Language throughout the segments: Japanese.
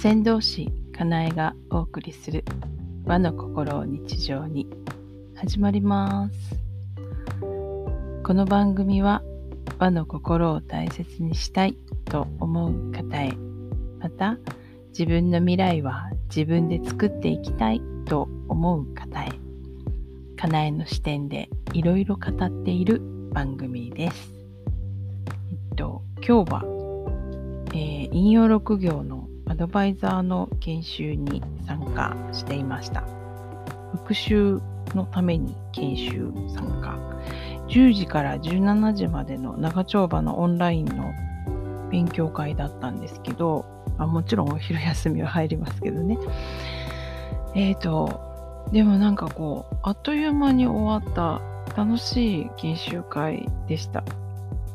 先導師かなえがお送りする和の心を日常に。始まります。この番組は和の心を大切にしたいと思う方へ。また自分の未来は自分で作っていきたいと思う方へ。かなえの視点でいろいろ語っている番組です。えっと、今日は、えー、引用6行のアドバイザーの研修に参加していました。復習のために研修参加。10時から17時までの長丁場のオンラインの勉強会だったんですけど、あもちろんお昼休みは入りますけどね。えっ、ー、と、でもなんかこう、あっという間に終わった楽しい研修会でした。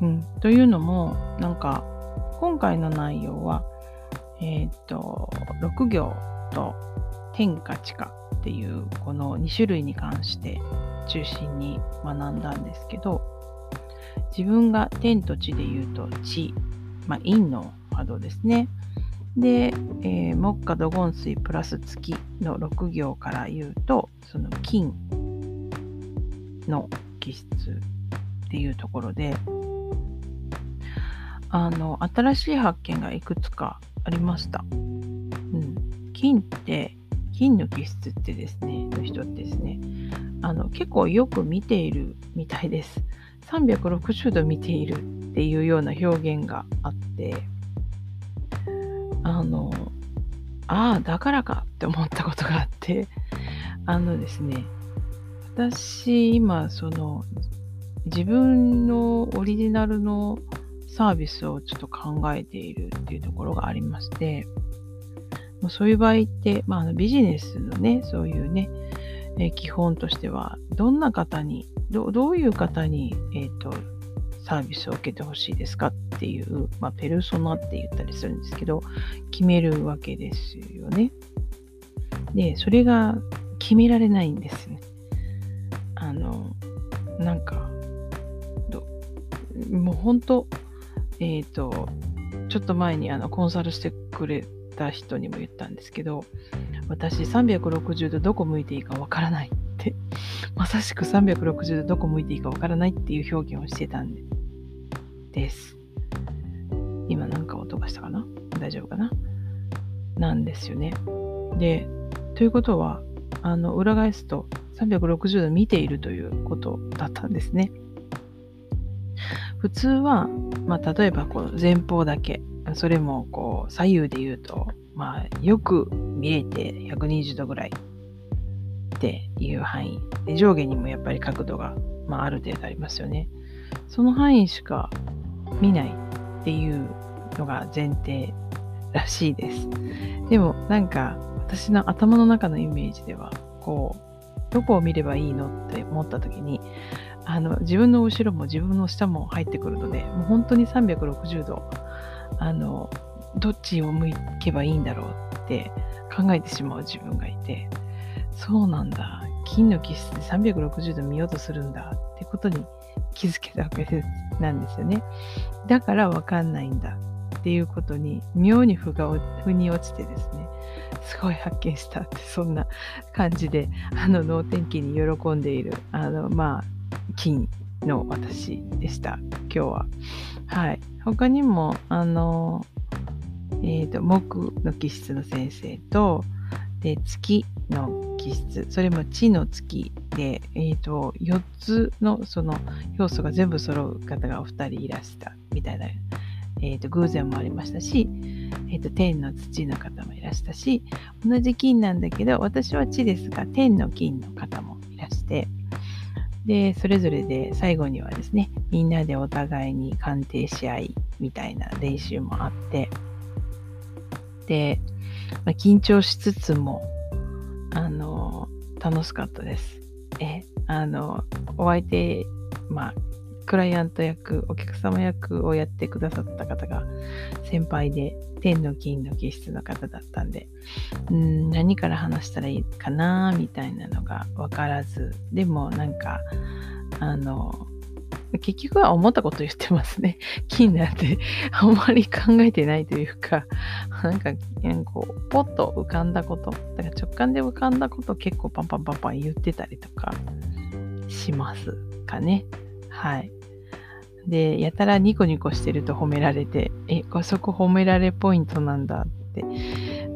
うん、というのも、なんか、今回の内容は、えっ、ー、と、6行と天下地下っていうこの2種類に関して中心に学んだんですけど、自分が天と地で言うと地、まあ、陰の波動ですね。で、えー、木下土金水プラス月の6行から言うと、その金の気質っていうところで、あの、新しい発見がいくつかありました。うん。金って、金の気質ってですね、の人ってですね、あの、結構よく見ているみたいです。360度見ているっていうような表現があって、あの、ああ、だからかって思ったことがあって、あのですね、私、今、その、自分のオリジナルのサービスをちょっと考えているっていうところがありまして、そういう場合って、まあ、ビジネスのね、そういうね、え、基本としては、どんな方に、どどういう方に、えっ、ー、と、サービスを受けてほしいですかっていう、まあ、ペルソナって言ったりするんですけど、決めるわけですよね。で、それが決められないんですね。あの、なんか、もう本当、えっ、ー、と、ちょっと前にあのコンサルしてくれた人にも言ったんですけど、私360度どこ向いていいかわからないって、まさしく360度どこ向いていいかわからないっていう表現をしてたんです。今なんか音がしたかな？大丈夫かな？なんですよね。で、ということは、あの、裏返すと360度見ているということだったんですね。普通は、まあ、例えばこう前方だけ、それもこう左右で言うと、まあ、よく見えて120度ぐらいっていう範囲で上下にもやっぱり角度が、まあ、ある程度ありますよね。その範囲しか見ないっていうのが前提らしいです。でもなんか私の頭の中のイメージではこうどこを見ればいいのって思った時にあの自分の後ろも自分の下も入ってくるのでもう本当に360度あのどっちを向けばいいんだろうって考えてしまう自分がいてそうなんだ。金の気質で360度見ようとするんだってことに気づけたわけなんですよね。だからわかんないんだっていうことに妙に腑が腑に落ちてですねすごい発見したってそんな感じであの能天気に喜んでいるあのまあ金の私でした。今日は。はい。他にもあのえっ、ー、と木の気質の先生とで月の気質。それも地の月で、えーと、4つのその要素が全部揃う方がお二人いらしたみたいな、えーと偶然もありましたしえっ、と、天の土の方もいらしたし、同じ金なんだけど、私は地ですが、天の金の方もいらして、で、それぞれで最後にはですね、みんなでお互いに鑑定し合いみたいな練習もあって、で、まあ、緊張しつつも、あの、楽しかったです。え、あの、お相手、まあ、クライアント役、お客様役をやってくださった方が先輩で、天の金の気質の方だったんで、ん何から話したらいいかなみたいなのが分からず、でもなんか、あの、結局は思ったこと言ってますね。気になってあんまり考えてないというか、なんか、こう、ポッと浮かんだこと、だから直感で浮かんだことを結構パンパンパンパン言ってたりとかしますかね。はい。で、やたらニコニコしてると褒められて、え、そこ褒められポイントなんだって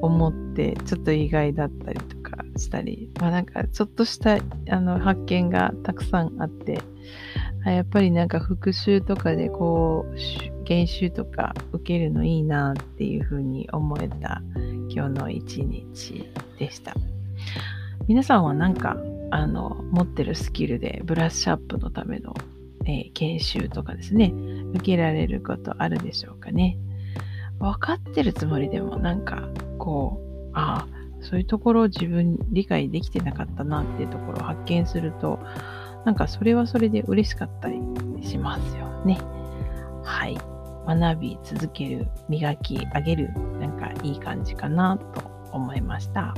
思って、ちょっと意外だったりとかしたり、まあなんかちょっとしたあの発見がたくさんあって、やっぱりなんか復習とかでこう、研修とか受けるのいいなっていうふうに思えた今日の一日でした。皆さんはなんかあの持ってるスキルでブラッシュアップのためのえー、研修とかですね、受けられることあるでしょうかね。分かってるつもりでもなんかこう、ああ、そういうところを自分理解できてなかったなっていうところを発見すると、なんかそれはそれで嬉しかったりしますよね。はい。学び続ける、磨き上げる、なんかいい感じかなと思いました。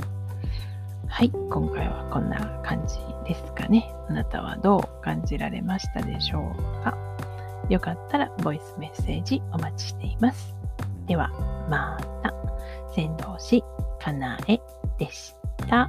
はい、今回はこんな感じですかね。あなたはどう感じられましたでしょうかよかったらボイスメッセージお待ちしています。では、また、先導師かなえでした。